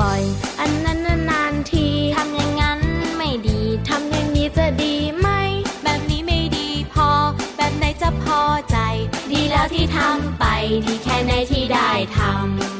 บ่อย อันนั้นนานๆทีทำอย่างนั้นไม่ดีทำอย่างนี้จะดีไหม แบบนี้ไม่ดีพอ แบบไหนจะพอใจ ดีแล้วที่ทำไป ดีแค่ไหนที่ได้ทำ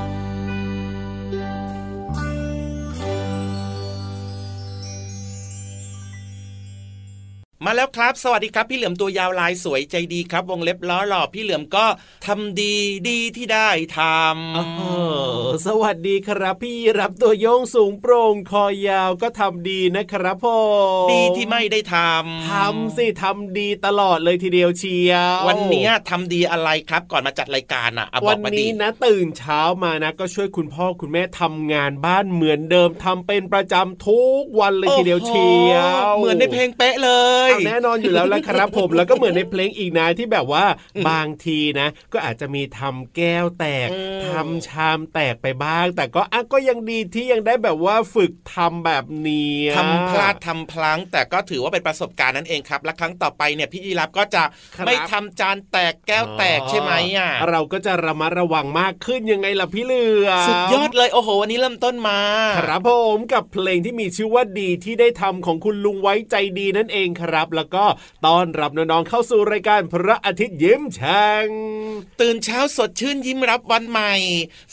มาแล้วครับ สวัสดีครับ พี่เหลือมตัวยาวลายสวยใจดีครับ วงเล็บล้อหล่อพี่เหลือมก็ทำดีดีที่ได้ทโอ้โหำสวัสดีครับ พี่รับตัวโยงสูงโปร่งคอยาวก็ทำดีนะครับผมดีที่ไม่ได้ทำทำสิทำดีตลอดเลยทีเดียวเชียววันเนี้ยทำดีอะไรครับก่อนมาจัดรายการอะอะบวัอกนมาดีนี้นะตื่นเช้ามานะ ก็ช่วยคุณพ่อคุณแม่ทำงานบ้านเหมือนเดิมทำเป็นประจำทุกวันเลยทีเดียวเชียวโอ้โหเหมือนในเพลงเป๊ะเลยเอาแน่นอนอยู่แล้วละครับผมแล้วก็เหมือนในเพลงอีกนะที่แบบว่าบางทีนะ ก็อาจจะมีทำแก้วแตกอืมทำชามแตกไปบ้าง แต่ก็อะก็ยังดีที่ยังได้แบบว่าฝึกทำแบบนี้ทำพลาดทำพลั้ง แต่ก็ถือว่าเป็นประสบการณ์นั่นเองครับ และครั้งต่อไปเนี่ยพี่ยีรับก็จะครับไม่ทำจานแตกแก้วแตกใช่ไหมอะเราก็จะระมัดระวังมากขึ้นยังไงล่ะพี่เหลือสุดยอดเลยโอ้โหวันนี้เริ่มต้นมา ครับผมกับเพลงที่มีชื่อว่าดีที่ได้ทำของคุณลุงไว้ใจดีนั่นเองครับแล้วก็ต้อนรับน้องๆเข้าสู่รายการพระอาทิตย์ยิ้มแฉ่งตื่นเช้าสดชื่นยิ้มรับวันใหม่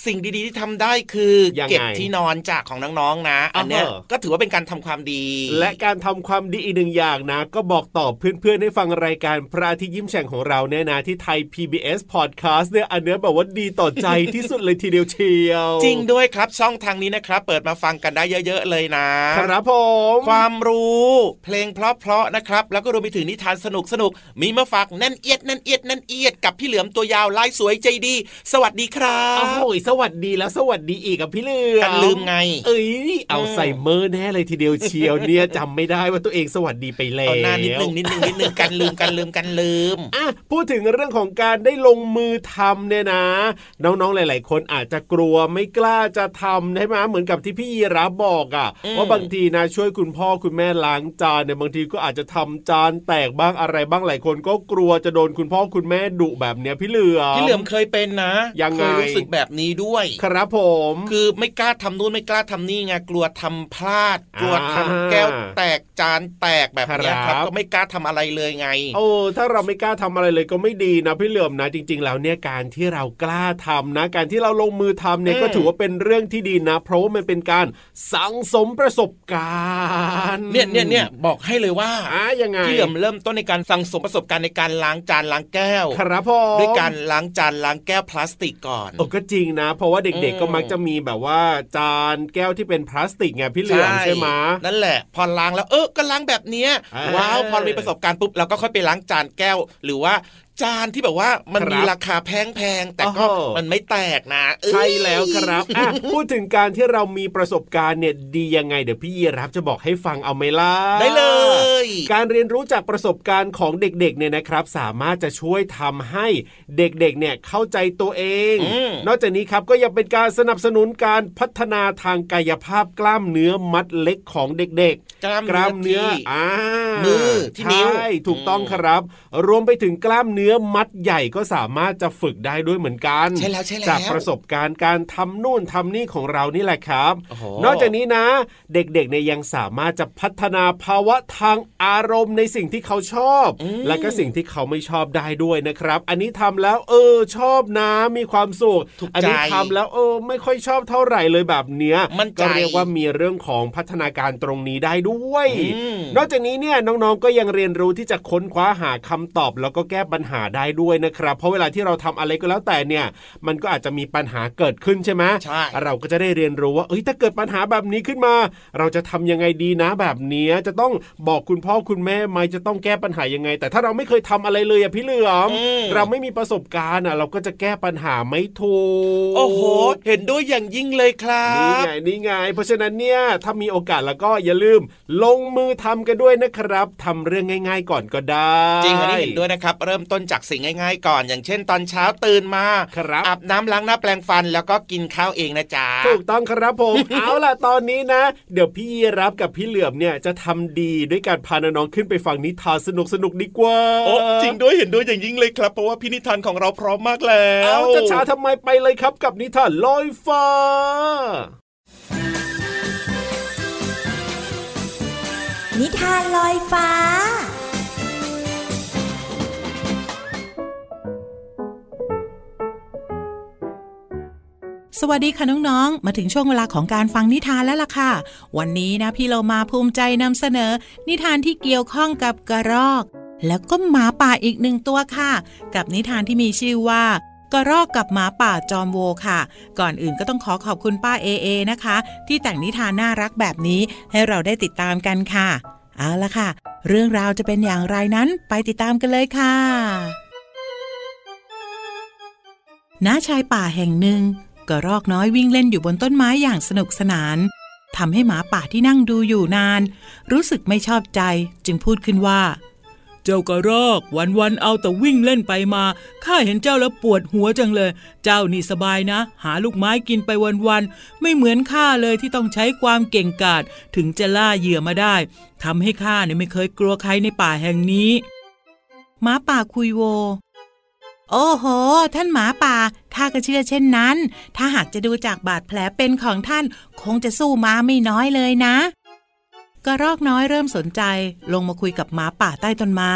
สิ่งดีๆที่ทำได้คือยังไงเก็บที่นอนจากของน้องๆนะ อันเนี้ยอ่าฮะก็ถือว่าเป็นการทำความดี และการทำความดีอีกหนึ่งอย่างนะ ก็บอกตอบเพื่อนๆให้ฟังรายการพระอาทิตย์ยิ้มแฉ่งของเราเนี่ยนะที่ไทย PBS Podcast เนี่ยอันเนี้ยแบบว่าดีต่อใจที่สุดเลยทีเดียวเชียว จริงด้วยครับช่องทางนี้นะครับ เปิดมาฟังกันได้เยอะ ๆ เลยนะ ครับผม ความรู้เพลงเพราะๆนะครับแล้วก็รวมไปถึงนิทานสนุกสนุกมีมาฝากแน่นเอียดแน่นเอียดแน่นเอียดกับพี่เหลือมตัวยาวลายสวยใจดี สวัสดีครัโอ้บโหสวัสดีแล้วสวัสดีอีกกับพี่เหลือมกันลืมไง เอ้ยเอาใส่เมอร์แน่เลยทีเดียวเชียวเนี่ยจำไม่ได้ว่าตัวเองสวัสดีไปแล้วเอาหน้านิดนึงนิดนึงนิดนึงกันลืมกันลืมกันลืมอะพูดถึงเรื่องของการได้ลงมือทำเนี่ยนะ น้องๆหลาย ๆ คนอาจจะกลัวไม่กล้าจะทำใช่ไหมเหมือนกับที่พี่ยีรับบอกอะ่ะอืมว่าบางทีนะช่วยคุณพ่อคุณแม่ล้างจานเนี่ยบางทีก็อาจจะทำจานแตกบ้างอะไรบ้างหลายคนก็กลัวจะโดนคุณพ่อคุณแม่ดุแบบเนี้ยพี่เหลือมพี่เหลือมเคยเป็นนะยังไงเคยรู้สึกแบบนี้ด้วย ครับผม คือไม่กล้าทำนู่นไม่กล้าทำนี่ไงกลัวทำพลาด กลัวทำอ่าแก้วแตกจานแตกแบบเนี้ยคครัรับบก็ไม่กล้าทำอะไรเลยไง โอ้ถ้าเราไม่กล้าทำอะไรเลยก็ไม่ดีนะพี่เหลือมนะจริง ๆ แล้วเนี่ยการที่เรากล้าทำนะ การที่เราลงมือทำเนี่ยอืมก็ถือว่าเป็นเรื่องที่ดีนะ เพราะว่ามันเป็นการสังสมประสบการณ์ เนี่ยเนี่ยเนี่ยบอกให้เลยว่าอะยังไงพี่เหลือมเริ่มต้นในการสั่งสมประสบการณ์ในการล้างจานล้างแก้ว ครับผมด้วยการล้างจานล้างแก้วพลาสติกก่อนโอ้ก็จริงนะ เพราะว่าเด็กอืมๆก็มักจะมีแบบว่าจานแก้วที่เป็นพลาสติกไงพี่เหลือมใช่ไหมนั่นแหละ พอล้างแล้วเออก็ล้างแบบเนี้ยอ่าว้าวพอมีประสบการณ์ปุ๊บเราก็ค่อยไปล้างจานแก้ว หรือว่า จานที่แบบว่ามันครับมีราคาแพงๆแต่ก็โอ้โหมันไม่แตกนะเอ้ยใช่แล้วครับอะพูดถึงการที่เรามีประสบการณ์เนี่ยดียังไงเดี๋ยวพี่ยีรับจะบอกให้ฟังเอาไหมล่ะได้เลย การเรียนรู้จากประสบการณ์ของเด็กๆเนี่ยนะครับ สามารถจะช่วยทำให้เด็กๆเนี่ยเข้าใจตัวเองอืมนอกจากนี้ครับก็ยังเป็นการสนับสนุนการพัฒนาทางกายภาพกล้ามเนื้อมัดเล็กของเด็กๆ กล้ามกล้ามเนื้อที่อ่ามือที่นิ้วใช่ถูกต้องอืมครับ รวมไปถึงกล้ามเนื้อมัดใหญ่ก็สามารถจะฝึกได้ด้วยเหมือนกันใช่แล้วใช่แล้วจากประสบการณ์การทำนู่นทำนี่ของเรานี่แหละครับโอ้โหนอกจากนี้นะ เด็กๆเนี่ยยังสามารถจะพัฒนาภาวะทางอารมณ์ในสิ่งที่เขาชอบอืมและก็สิ่งที่เขาไม่ชอบได้ด้วยนะครับ อันนี้ทำแล้วเออชอบนะมีความสุขถูกใจอันี้ทำแล้วเออไม่ค่อยชอบเท่าไหร่เลยแบบเนี้ยมั่นใจก็เรียกว่ามีเรื่องของพัฒนาการตรงนี้ได้ด้วยอืมนอกจากนี้เนี่ยน้องๆก็ยังเรียนรู้ที่จะค้นคว้าหาคำตอบแล้วก็แก้ปัญหาได้ด้วยนะครับ เพราะเวลาที่เราทำอะไรก็แล้วแต่เนี่ย มันก็อาจจะมีปัญหาเกิดขึ้นใช่ไหมใช่เราก็จะได้เรียนรู้ว่าเอ้ยถ้าเกิดปัญหาแบบนี้ขึ้นมา เราจะทำยังไงดีนะแบบเนี้ยจะต้องบอกคุณพ่อคุณแม่ไหมจะต้องแก้ปัญหายังไง แต่ถ้าเราไม่เคยทำอะไรเลยอะพี่เหลือมอืมเราไม่มีประสบการณ์อะเราก็จะแก้ปัญหาไม่ถูกโอ้โห เห็นด้วยอย่างยิ่งเลยครันี่บไงนี่ไง เพราะฉะนั้นเนี่ยถ้ามีโอกาสแล้วก็อย่าลืม ลงมือทำกันด้วยนะครับทำเรื่องง่าย ๆ ก่อนก็ได้ จริงอันนี้เห็นด้วยนะครับ เริ่มต้นจากสิ่งง่ายๆ ก่อน อย่างเช่น ตอนเช้าตื่นมาครับอาบน้ำล้างหน้าแปรงฟันแล้วก็กินข้าวเองนะจ๊ะถูกต้องครับผม เอาล่ะตอนนี้นะ เดี๋ยวพี่ยีรับกับพี่เหลือมเนี่ยจะทำดีด้วยการพาน้องๆขึ้นไปฟังนิทานสนุกๆดีกว่าโอ้จริงด้วยเห็นด้วยอย่างยิ่งเลยครับ เพราะว่าพินิธานของเราพร้อมมากแล้เอาวจะช้าทำไมไปเลยครับกับนิทานลอยฟ้านิทานลอยฟ้า สวัสดีค่ะน้องๆ มาถึงช่วงเวลาของการฟังนิทานแล้วล่ะค่ะ วันนี้นะพี่เรามาภูมิใจนำเสนอ นิทานที่เกี่ยวข้องกับกระรอก แล้วก็หมาป่าอีกหนึ่งตัวค่ะ กับนิทานที่มีชื่อว่ากระรอกกับหมาป่าจอมโวค่ะ ก่อนอื่นก็ต้องขอขอบคุณป้าเอเอนะคะ ที่แต่งนิทานน่ารักแบบนี้ให้เราได้ติดตามกันค่ะ เอาละค่ะ เรื่องราวจะเป็นอย่างไรนั้นไปติดตามกันเลยค่ะณชายป่าแห่งหนึ่ง กระรอกน้อยวิ่งเล่นอยู่บนต้นไม้อย่างสนุกสนานทำให้หมาป่าที่นั่งดูอยู่นาน รู้สึกไม่ชอบใจจึงพูดขึ้นว่า เจ้ากระรอกวันๆเอาแต่วิ่งเล่นไปมาข้าเห็นเจ้าแล้วปวดหัวจังเลย เจ้านี่สบายนะ หาลูกไม้กินไปวันๆไม่เหมือนข้าเลยที่ต้องใช้ความเก่งกาจถึงจะล่าเหยื่อมาได้ทำให้ข้าเนี่ยไม่เคยกลัวใครในป่าแห่งนี้หมาป่าคุยโว โอ้โห ท่านหมาป่าข้าก็เชื่อเช่นนั้น ถ้าหากจะดูจากบาดแผลเป็นของท่าน คงจะสู้ม้าไม่น้อยเลยนะ กระรอกน้อยเริ่มสนใจ ลงมาคุยกับหมาป่าใต้ต้นไม้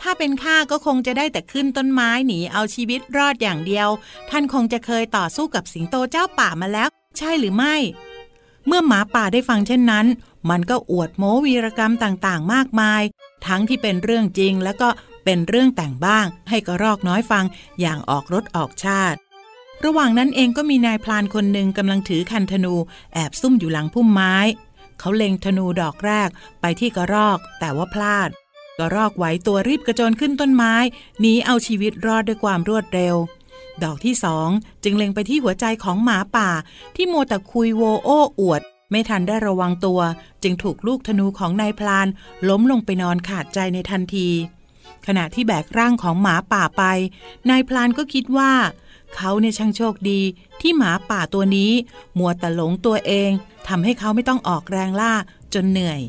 ถ้าเป็นข้าก็คงจะได้แต่ขึ้นต้นไม้หนีเอาชีวิตรอดอย่างเดียว ท่านคงจะเคยต่อสู้กับสิงโตเจ้าป่ามาแล้ว ใช่หรือไม่ เมื่อหมาป่าได้ฟังเช่นนั้น มันก็อวดโม้วีรกรรมต่างๆ มากมาย ทั้งที่เป็นเรื่องจริงแล้วก็ เป็นเรื่องแต่งบ้าง ให้กระรอกน้อยฟังอย่างออกรถออกชาติ ระหว่างนั้นเองก็มีนายพลานคนหนึ่งกำลังถือคันธนู แอบซุ่มอยู่หลังพุ่มไม้ เขาเล็งธนูดอกแรกไปที่กระรอกแต่ว่าพลาด กระรอกไหวตัวรีบกระโจนขึ้นต้นไม้หนีเอาชีวิตรอดด้วยความรวดเร็วดอกที่สองจึงเล็งไปที่หัวใจของหมาป่า ที่โมแต่คุยโวโอ้อวด ไม่ทันได้ระวังตัว จึงถูกลูกธนูของนายพลาน ล้มลงไปนอนขาดใจในทันที ขณะที่แบกร่างของหมาป่าไป นายพลานก็คิดว่า เขาเนี่ยช่างโชคดีที่หมาป่าตัวนี้ มัวแต่หลงตัวเองทำให้เขาไม่ต้องออกแรงล่าจนเหนื่อย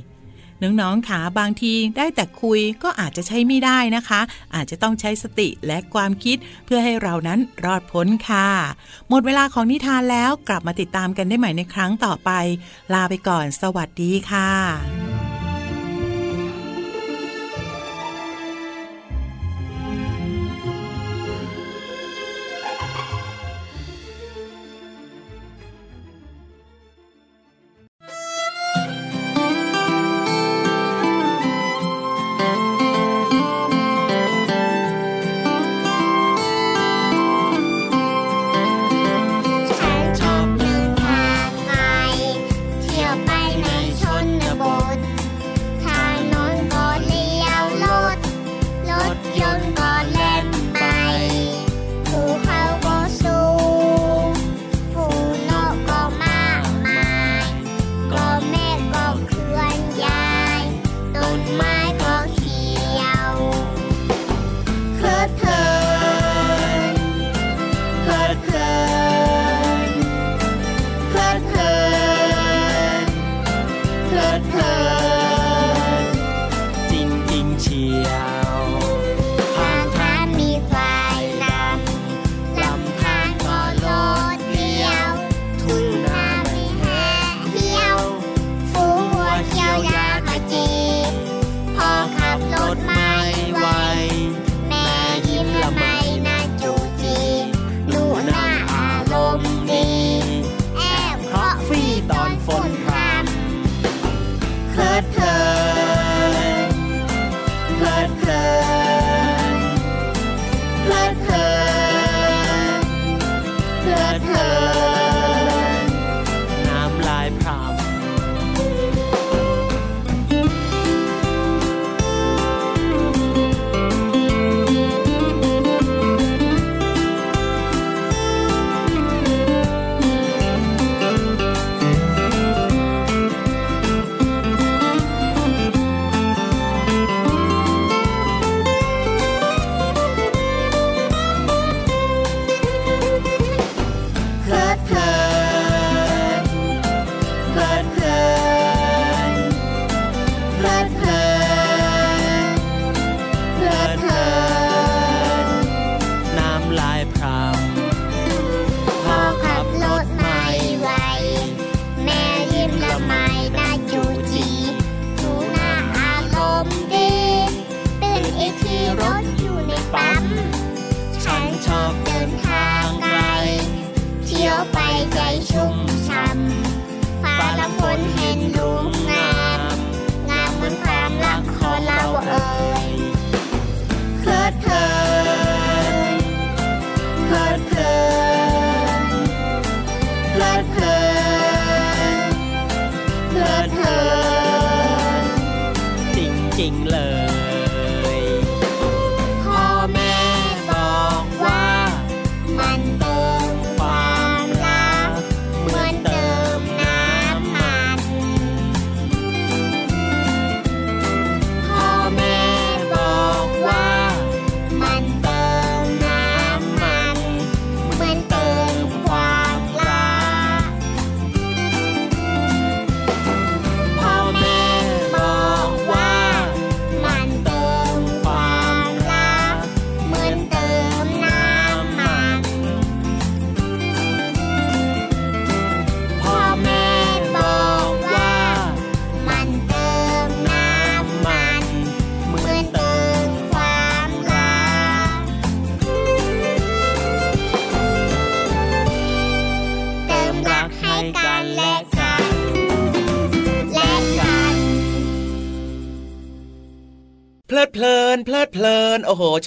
น้องๆขาบางทีได้แต่คุยก็อาจจะใช้ไม่ได้นะคะ อาจจะต้องใช้สติและความคิดเพื่อให้เรานั้นรอดพ้นค่ะ หมดเวลาของนิทานแล้วกลับมาติดตามกันได้ใหม่ในครั้งต่อไป ลาไปก่อน สวัสดีค่ะ เพ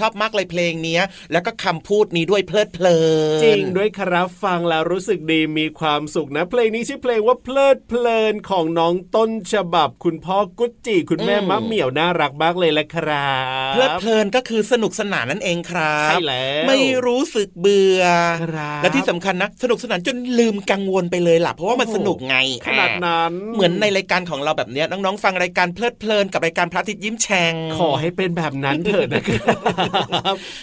ชอบมากเลยเพลงเนี้ยแล้วก็คำพูดนี้ด้วยเพลิดเพลินจริงด้วยครับฟังแล้วรู้สึกดีมีความสุขนะ เพลงนี้ชื่อเพลงว่าเพลิดเพลินของน้องต้นฉบับ คุณพ่อกุ๊จิคุณแม่อืมมะเหมี่ยวน่ารักมากเลยแหละครับเพลิดเพลินก็คือสนุกสนานนั่นเองครับใช่แล้วไม่รู้สึกเบื่อครับและที่สำคัญนะสนุกสนานจนลืมกังวลไปเลยล่ะเพราะว่ามันโอ้โหสนุกไงขนาดนั้นเหมือนในรายการของเราแบบเนี้ยน้องๆฟังรายการเพลิดเพลินกับรายการพระอาทิตย์ยิ้มแฉ่งขอให้เป็นแบบนั้นเถิดนะครับ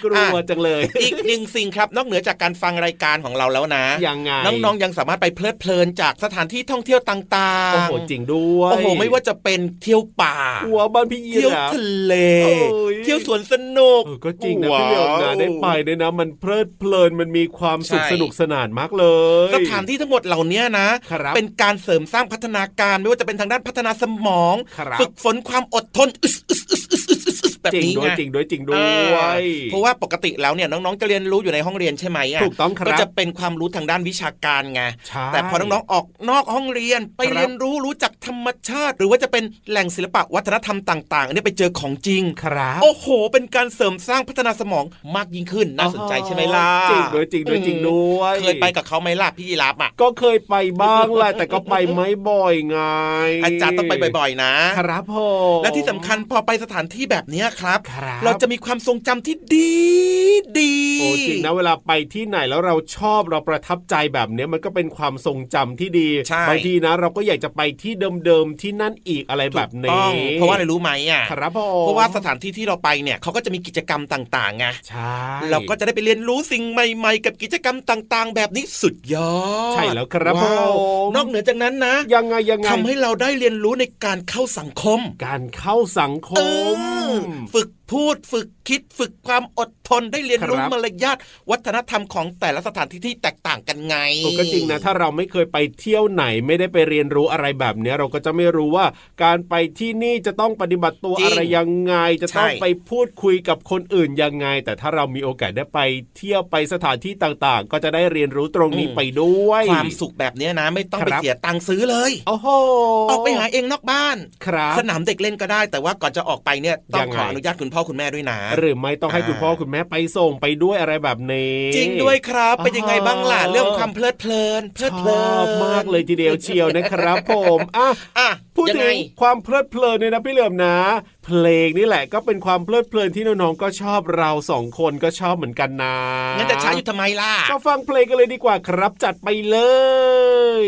กลัวจังเลย อีกหนึ่งสิ่งครับ นอกเหนือจากการฟังรายการของเราแล้วนะยังไงน้องๆยังสามารถไปเพลิดเพลินจากสถานที่ท่องเที่ยวต่างๆโอ้โหจริงด้วยโอ้โหไม่ว่าจะเป็นเที่ยวป่าหัวบ้านพี่ยีเที่ยวราฟทะเลโอ้ยเที่ยวสวนสนุกเออก็จริงนะว้าวพี่เหลือมนะได้ไปเนี่ยนะมันเพลิดเพลินมันมีความสุขใช่สนุกสนานมากเลย สถานที่ทั้งหมดเหล่านี้นะครับเป็นการเสริมสร้างพัฒนาการไม่ว่าจะเป็นทางด้านพัฒนาสมองครับฝึกฝนความอดทนอึสอึสอึสอึสอึสอึสอึส แบบจริงนี้ด้วยไงจริงด้วยจริงด้วอ่ายเพราะว่าปกติแล้วเนี่ยน้องๆจะเรียนรู้อยู่ในห้องเรียนใช่ไหมะถูกต้องครับก็จะเป็นความรู้ทางด้านวิชาการไงใช่แต่พอน้องๆออกนอกห้องเรียนไปครับเรียนรู้รู้จักธรรมชาติ หรือว่าจะเป็นแหล่งศิลปะวัฒนธรรมต่าง ๆ อันนี้ไปเจอของจริงครับโอ้โห เป็นการเสริมสร้างพัฒนาสมองมากยิ่งขึ้นน่าสนใจใช่ไหมล่ะจริงด้วยจริงด้วยจริงด้วยเคยไปกับเขาไหมล่ะพี่ยีรับอะก็เคยไปบ้างแหละแต่ก็ไปไม่บ่อยไงอาจารย์ต้องไปบ่อยๆ นะครับผมและที่สำคัญพอไปสถานที่แบบเนี้ยครับครับเราจะมีความทรงจำที่ดีดีโอ้จริงนะเวลาไปที่ไหนแล้วเราชอบเราประทับใจแบบเนี้ยมันก็เป็นความทรงจำที่ดีใช่บางทีนะ เราก็อยากจะไปที่เดิมๆที่นั่นอีกอะไรแบบถูกนี้ต้องเพราะว่าอะไรรู้ไหมอะครับผมเพราะว่าสถานที่ที่เราไปเนี่ยเขาก็จะมีกิจกรรมต่างๆไงใช่เราก็จะได้ไปเรียนรู้สิ่งใหม่ ๆ กับกิจกรรมต่าง ๆ แบบนี้สุดยอดใช่แล้วครับว้าวผมนอกเหนือจากนั้นนะ ยังไงยังไงทำให้เราได้เรียนรู้ในการเข้าสังคม การเข้าสังคเอมอฝึก พูดฝึกคิดฝึกความอดทนได้เรียนรู้ครับมารยาทวัฒนธรรมของแต่ละสถานที่ที่แตกต่างกันไงก็จริงนะถ้าเราไม่เคยไปเที่ยวไหนไม่ได้ไปเรียนรู้อะไรแบบเนี้ยเราก็จะไม่รู้ว่า การไปที่นี่จะต้องปฏิบัติตัวจริงอะไรยังไง จะต้องใช่ไปพูดคุยกับคนอื่นยังไง แต่ถ้าเรามีโอกาสได้ไปเที่ยวไปสถานที่ต่างๆ ก็จะได้เรียนรู้ตรงนี้ไปด้วยความสุขแบบเนี้ยนะ ไม่ต้องไปครับเสียตังค์ซื้อเลยโอ้โหออกไปหาเองนอกบ้านครับสนามเด็กเล่นก็ได้ แต่ว่าก่อนจะออกไปเนี่ยต้อยังงไงขออนุญาตคุณพ่อคุณแม่ด้วยนะ หรือไม่ต้องให้อ่าคุณพ่อคุณแม่ไปส่งไปด้วยอะไรแบบนี้ จริงด้วยครับ เป็นยังไงบ้างล่ะอ๋อเรื่องความเพลิดเพลินเพลิดเพลิชนอบมากเลยทีเดียวเชียวนะครับผมอะอะพูดยังถึไงงความเพลิดเพลินเนี่ยนะพี่เหลือมนะ เพลงนี่แหละก็เป็นความเพลิดเพลินที่น้องๆก็ชอบเราสองคนก็ชอบเหมือนกันนะงั้นจะช้าอยู่ทำไมล่ะก็ฟังเพลงกันเลยดีกว่าครับจัดไปเลย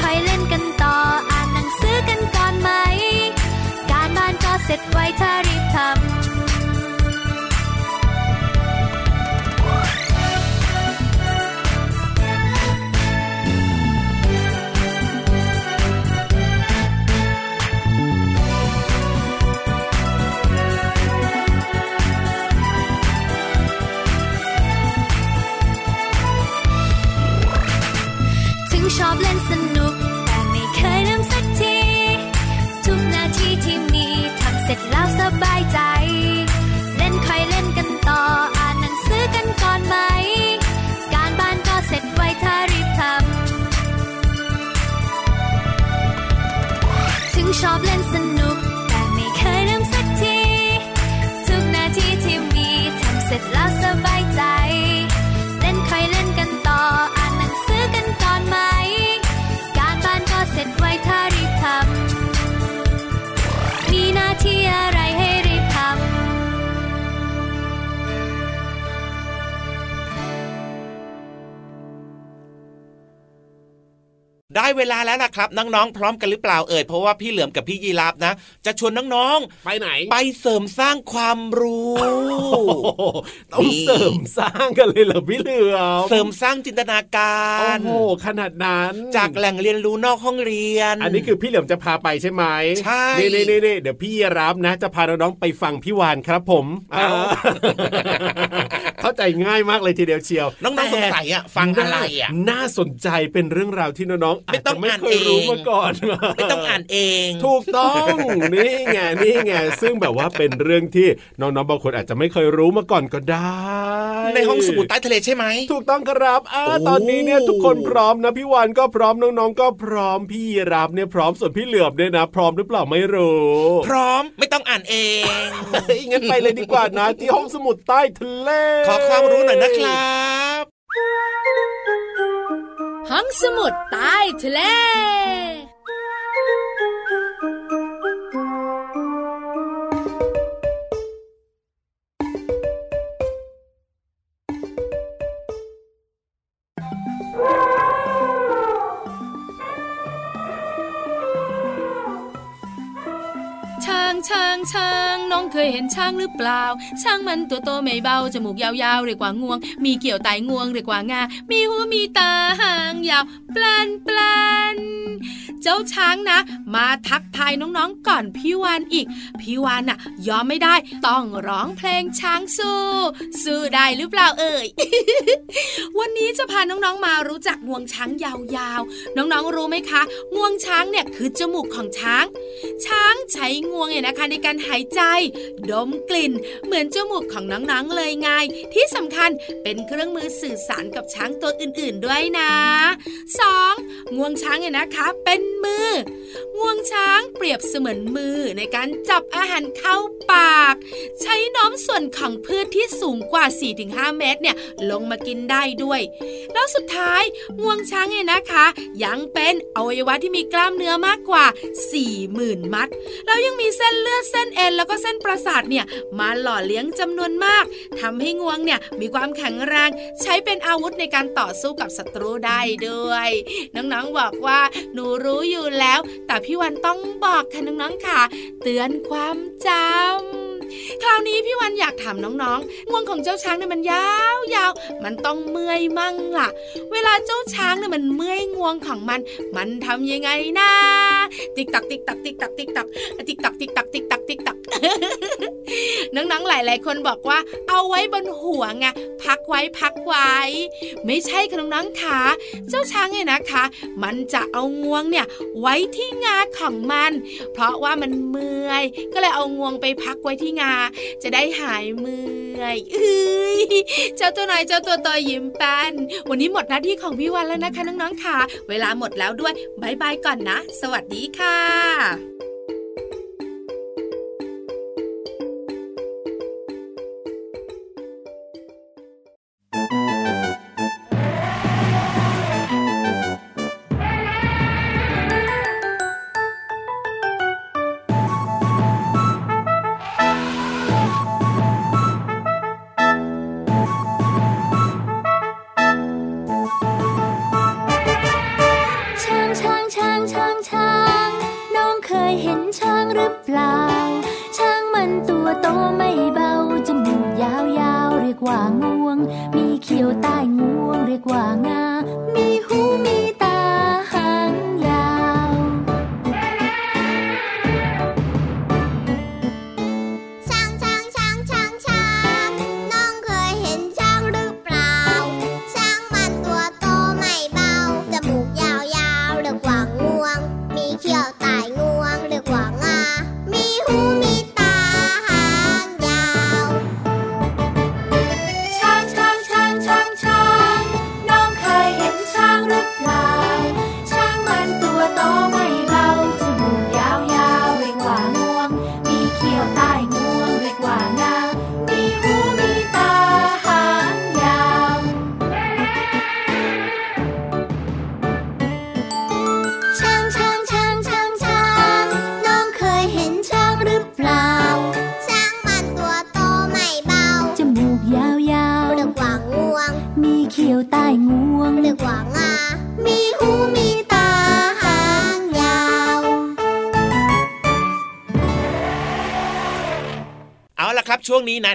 คอยเล่นกันต่อ อ่านหนังสือกันก่อนไหม การบ้านก็เสร็จไวถ้ารีบทำ ถึงชอบเล่นสนุก แต่ไม่เคยลืมสักที ทุกนาทีที่มีทำเสร็จแล้วสบายใจ เล่นค่อยเล่นกันต่อ อ่านหนังสือกันก่อนไหม การบ้านก็เสร็จไวถ้ารีบทำถึงชอบเล่น ได้เวลาแล้วล่ะครับน้องๆพร้อมกันหรือเปล่าเอ่ยเพราะว่าพี่เหลือมกับพี่ยีราฟนะ จะชวนน้องไปไหนๆไปเสริมสร้างความรู้โอ้โหต้องเสริมสร้างกันเลยเหรอพี่เหลือมเสริมสร้างจินตนาการโอ้โหขนาดนั้นจากแหล่งเรียนรู้นอกห้องเรียน อันนี้คือพี่เหลือมจะพาไปใช่ไหมใช่นี่นี่นี่เดี๋ยวพี่รับนะ จะพาน้องๆไปฟังพี่วานครับผมอ้าวเข้าใจง่ายมากเลยทีเดียวเชียว น้องๆสงสัยอะฟังอะไรอะน่าสนใจเป็นเรื่องราวที่น้องๆอาไม่จต้จะองไม่อ่านเคยรู้เองมาก่อนไม่ต้องอ่านเอง ถูกต้องนี่ไงนี่ไงซึ่งแบบว่าเป็นเรื่องที่น้องๆบางคนอาจจะไม่เคยรู้มาก่อนก็ได้ ในห้องสมุดใต้ทะเลใช่ไหมถูกต้องครับอ่าโอ้ตอนนี้เนี่ยทุกคนพร้อมนะพี่วานก็พร้อมน้องๆก็พร้อมพี่รับเนี่ยพร้อมส่วนพี่เหลือบเนี่ยนะ พร้อมหรือเปล่าไม่รู้ พร้อมไม่ต้องอ่านเองเฮ้ยงั้นไปเลยดีกว่านะ ที่ห้องสมุดใต้ทะเลขอความรู้หน่อยนะครับ ห้องสมุดใต้ทะเล หรือเปล่า ช่างมันตัวโตไม่เบาจมูกยาวๆเรียกว่างวง มีเกี่ยวไตงวงเรียกว่างา มีหัวมีตาหางยาวปลานปลน จ้าช้างนะ มาทักทายน้องๆก่อนพี่วานอีก พี่วานน่ะ ยอมไม่ได้ต้องร้องเพลงช้างสู้ สู้ได้หรือเปล่าเอ่ย วันนี้จะพาน้องๆมารู้จักงวงช้างยาวๆ น้องๆรู้ไหมคะงวงช้างเนี่ยคือจมูกของช้าง ช้างใช้งวงเนี่ยนะคะในการหายใจ ดมกลิ่น เหมือนจมูกของน้องๆเลยไง ที่สำคัญเป็นเครื่องมือสื่อสารกับช้างตัวอื่นๆด้วยนะ 2. งวงช้างเนี่ยนะคะเป็นมืองวงช้างเปรียบเสมือนมือในการจับอาหารเข้าปาก ใช้น้อมส่วนของพืชที่สูงกว่า 4-5 เมตรเนี่ยลงมากินได้ด้วย แล้วสุดท้ายงวงช้างเนี่ยนะคะ ยังเป็นอวัยวะที่มีกล้ามเนื้อมากกว่า 40,000 มัด แล้วยังมีเส้นเลือดเส้นเอ็นแล้วก็เส้นประสาทเนี่ยมาหล่อเลี้ยงจำนวนมากทำให้งวงเนี่ยมีความแข็งแรง ใช้เป็นอาวุธในการต่อสู้กับศัตรูได้ด้วย น้องๆบอกว่าหนูรู้อยู่แล้ว แต่พี่วันต้องบอกค่ะน้องๆค่ะ เตือนความจำคราวนี้พี่วันอยากถามน้องๆงวงของเจ้าช้างเนี่ยมันยาวๆมันต้องเมื่อยมั่งล่ะ เวลาเจ้าช้างเนี่ยมันเมื่อยงวงของมัน มันทำยังไงนะติ๊กตักติ๊กตักติ๊กตักติ๊กตักติ๊กตักติ๊กตักติ๊กตักติ๊กตัก น้องๆหลาย ๆ คนบอกว่าเอาไว้บนหัวไงพักไว้พักไว้ ไม่ใช่ค่ะน้องๆค่ะเจ้าช้างเนี่ยนะคะ มันจะเอางวงเนี่ยไว้ที่งาของมัน เพราะว่ามันเมื่อย ก็เลยเอางวงไปพักไว้ที่งา จะได้หายเมื่อยเอ้ยเจ้าตัวน้อยเจ้าตัวโตยิ้มแป้นวันนี้หมดหน้าที่ของพี่วันแล้วนะคะน้องๆค่ะ เวลาหมดแล้วด้วยบายบายก่อนนะ สวัสดีค่ะ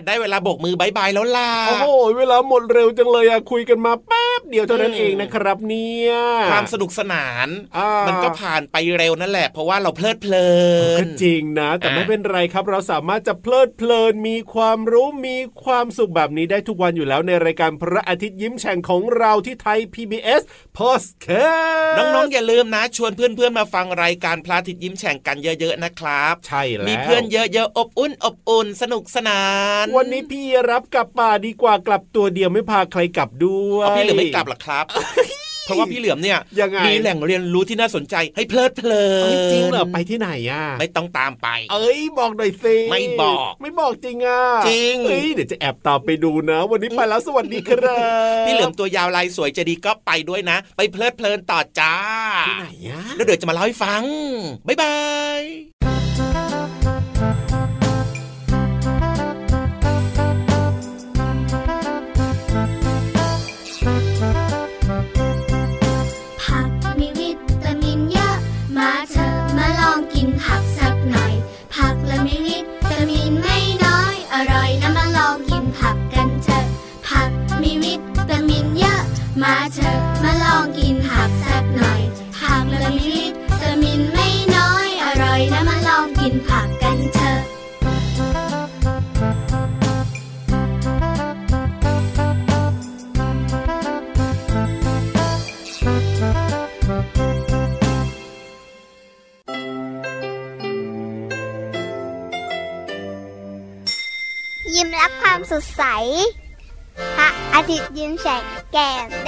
ได้เวลาโบกมือบายบายแล้วล่ะ โอ้โห เวลาหมดเร็วจังเลยอะคุยกันมาแป๊ บเดียวเท่านั้นอืมเองนะครับ เนี่ยความสนุกสนานอ่ามัมันก็ผ่านไปเร็วนั่นแหละ เพราะว่าเราเพลิดเพลินก็จริงนะ แต่อะไม่เป็นไรครับ เราสามารถจะเพลิดเพลินมีความรู้มีความสุขแบบนี้ได้ทุกวันอยู่แล้วในรายการพระอาทิตย์ยิ้มแฉ่งของเราที่ Thai PBS Podcast น้องๆอย่าลืมนะ ชวนเพื่อนๆมาฟังรายการพระอาทิตย์ยิ้มแฉ่งกันเยอะๆนะครับ ใช่แล้วมีเพื่อนเยอะๆอบอุ่นอบอุ่นสนุกสนาน วันนี้พี่รับกลับป่าดีกว่ากลับตัวเดียวไม่พาใครกลับด้วยเอาพี่เหลือมไม่กลับหรอครับ เพราะว่าพี่เหลือมเนี่ยยังไงมีแหล่งเรียนรู้ที่น่าสนใจให้เพลิดเพลินเอ้ยจริงเหรอไปที่ไหนอะไม่ต้องตามไป เอ้ยบอกหน่อยสิไม่บอก ไม่บอกจริงอะจริงเอ้ยเดี๋ยวจะแอบตามไปดูนะ วันนี้ไปแล้วสวัสดีครับพี่เหลือมตัวยาวลายสวยใจะดีก็ไปด้วยนะ ไปเพลิดเพลินต่อจ้าที่ไหนอะแล้วเดี๋ยวจะมาเล่าให้ฟังบ๊ายบาย ยิ้